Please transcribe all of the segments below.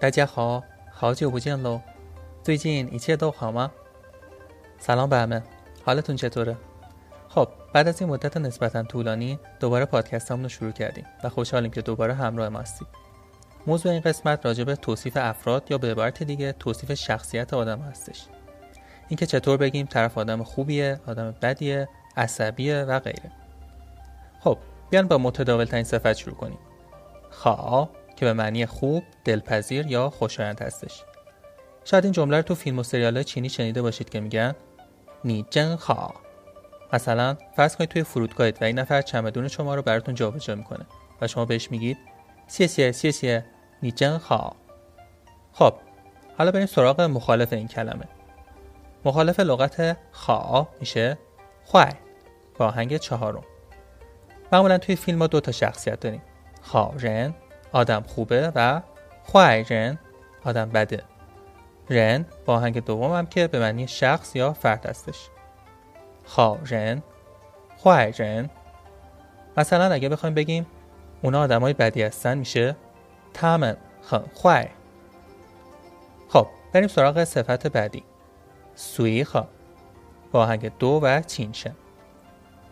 大家好，好久不见喽！最近一切都好吗？ سلام به همه حالتون چطوره؟ خب بعد از این مدت نسبتا طولانی دوباره پادکست رو شروع کردیم و خوشحالیم که دوباره همراه ما هستید موضوع این قسمت راجع به توصیف افراد یا به عبارت دیگه توصیف شخصیت آدم هستش اینکه چطور بگیم طرف آدم خوبیه، آدم بدیه، عصبیه و غیره خب بیان با متداول ترین صفت شروع کنیم خا که به معنی خوب، دلپذیر یا خوشایند هستش. شاید این جمله رو تو فیلم و سریال چینی شنیده باشید که میگن نی جن خا مثلا فرض کنید توی فرودگاهید و این نفر چمدون شما رو براتون جابجا می‌کنه و شما بهش میگید سیه سیه سیه سیه نی جن خا خب حالا بریم سراغ مخالف این کلمه. مخالف لغت خا میشه خواه با آهنگ چهارم. معمولا توی فیلم ها دو تا شخصیت داریم. خارن آدم خوبه و خواه آدم بده. رن با آهنگ دوم هم که به معنی شخص یا فرد هستش. خارن خواه مثلا اگه بخوایم بگیم اونا آدم های بدی هستن میشه تامن خن خواه. خب بریم سراغ صفت بعدی. سوی خوا با آهنگ دو و چینشن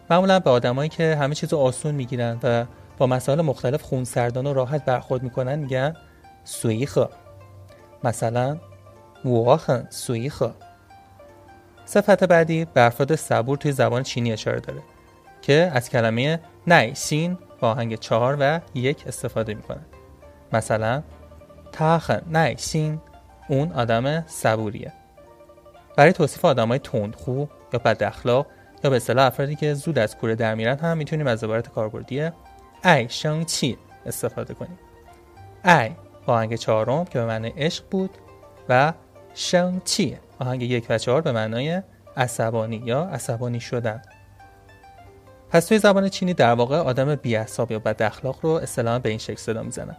معمولا به آدمایی که همه چیز آسون می‌گیرن و با مسائل مختلف خونسردان و راحت برخورد می‌کنن میگن سویخ مثلا وخن سویخ صفت بعدی به صبور توی زبان چینی اشاره داره که از کلمه نیسین با آهنگ چهار و یک استفاده می‌کنن مثلا تاخن نیسین اون آدم صبوریه. برای توصیف آدمای تندخو یا بد اخلاق یا به اصطلاح افرادی که زود از کوره در میرن هم می‌تونیم از عبارت کاربردی ای شان چی استفاده کنیم。ای آهنگ چهارم که به معنی عشق بود و شان چی آهنگ یک و چهار به معنای عصبانی یا عصبانی شدن. پس توی زبان چینی در واقع آدم بی یا بد اخلاق رو اصطلاحا به این شکل صدا می‌زنن.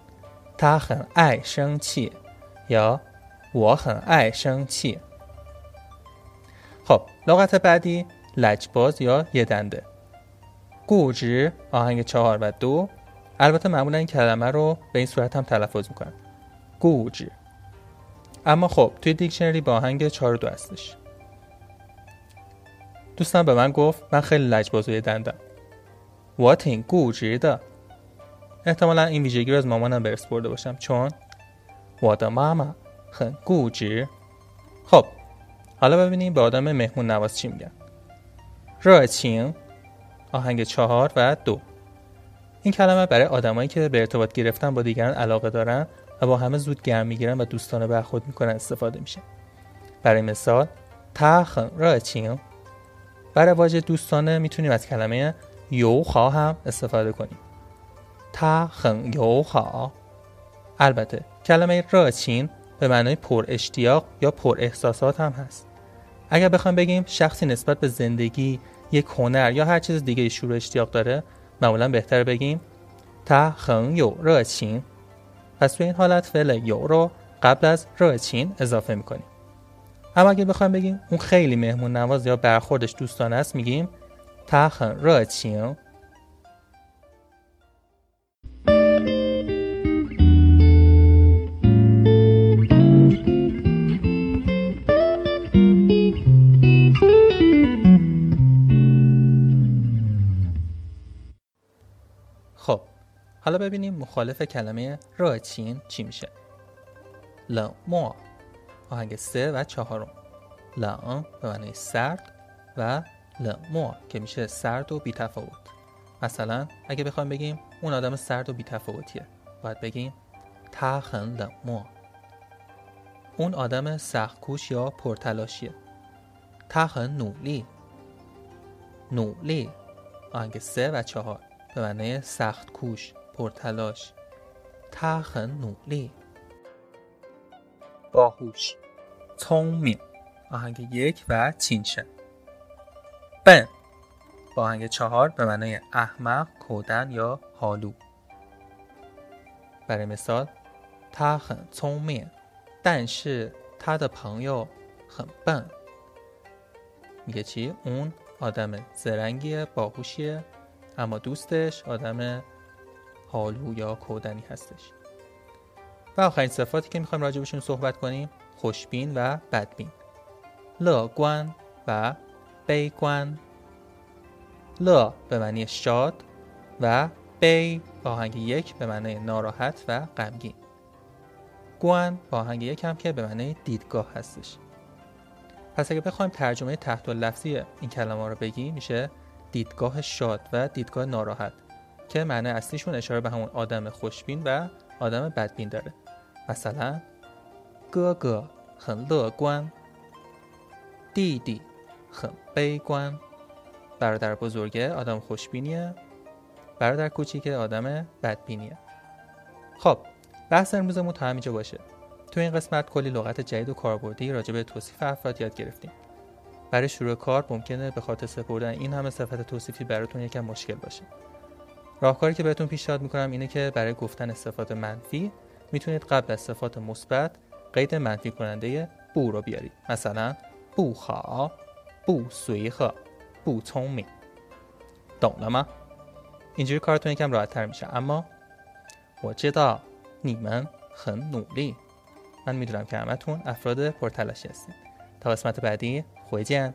تا ای شنگ چی یا و ای شنگ چی خب لغت بعدی لجباز یا یدنده. گوجی آهنگ چهار و دو. البته معمولا این کلمه رو به این صورت هم تلفظ می‌کنن گوجی اما خب توی دیکشنری با آهنگ چهار و دو هستش. دوستم به من گفت من خیلی لجبازوی دندم. واتین گوجی دا؟ احتمالا این ویژگی رو از مامانم برس برده باشم. چون؟ وادا ماما خن گوجی خب حالا ببینیم به آدم مهمون نواز چی میگن. رایچین آهنگ چهار و دو. این کلمه برای آدمایی که به ارتباط گرفتن با دیگران علاقه دارن و با همه زود گرم می‌گیرن و دوستانه برخورد می‌کنن استفاده میشه. برای مثال تاخن رچین برای واژه دوستانه می‌تونیم از کلمه یوخا هم استفاده کنیم. تاخن یوخا البته کلمه راچین به معنای پر اشتیاق یا پر احساسات هم هست. اگر بخوام بگیم شخصی نسبت به زندگی، یک هنر یا هر چیز دیگه شروع اشتیاق داره، معمولا بهتر بگیم تا خن یو رچین. پس تو این حالت فعل یو رو قبل از رچین اضافه می‌کنیم. اما اگر بخوایم بگیم اون خیلی مهمون نواز یا برخوردش دوستانه است میگیم تا خن رچین. خب حالا ببینیم مخالف کلمه راچین چی میشه. لمو آهنگ سه و چهارم. لم به معنی سرد و لمو که میشه سرد و بیتفاوت. مثلا اگه بخوایم بگیم اون آدم سرد و بیتفاوتیه باید بگیم تاخن لمو اون آدم سختکوش یا پرتلاشیه. تاخن نولی نولی آهنگ سه و چهار. به معنای سخت کوش پرتلاش. تخن نولی باهوش. تونگ آهنگ یک و چینشن. بن. با آهنگ چهار به معنای احمق کودن یا حالو. برای مثال تا هن چونگ تا دا پنگ خن بن. میگه چی؟ اون آدم زرنگیه باهوشیه. اما دوستش آدم حالو یا کودنی هستش. و آخرین صفاتی که می‌خوایم راجبشون صحبت کنیم خوشبین و بدبین. لگوان و بیگوان ل به معنی شاد و بی با آهنگ یک به معنی ناراحت و غمگین. گوان با آهنگ یک هم که به معنی دیدگاه هستش. پس اگه بخوایم ترجمه تحت لفظی این کلمه رو بگیم میشه دیدگاه شاد و دیدگاه ناراحت که معنی اصلیشون اشاره به همون آدم خوشبین و آدم بدبین داره. مثلا گاگا هن لگوان دیدی هن بیگوان. برادر بزرگه آدم خوشبینیه. برادر کوچیکه آدم بدبینیه. خب بحث امروزمون تا همینجا باشه. تو این قسمت کلی لغت جدید و کاربردی راجع به توصیف افراد یاد گرفتیم. برای شروع کار ممکنه به خاطر سپردن این همه صفت توصیفی براتون یکم مشکل باشه. راهکاری که بهتون پیشنهاد می‌کنم اینه که برای گفتن صفات منفی می‌تونید قبل از صفات مثبت قید منفی کننده بو رو بیارید. مثلا بو خا بو سوی خا بو تومی دونما اینجوری کارتون یکم راحت تر میشه. اما وجدا نیمن خن نولی. من می‌دونم که همتون افراد پرتلاشی هستید. تا قسمت بعدی 回见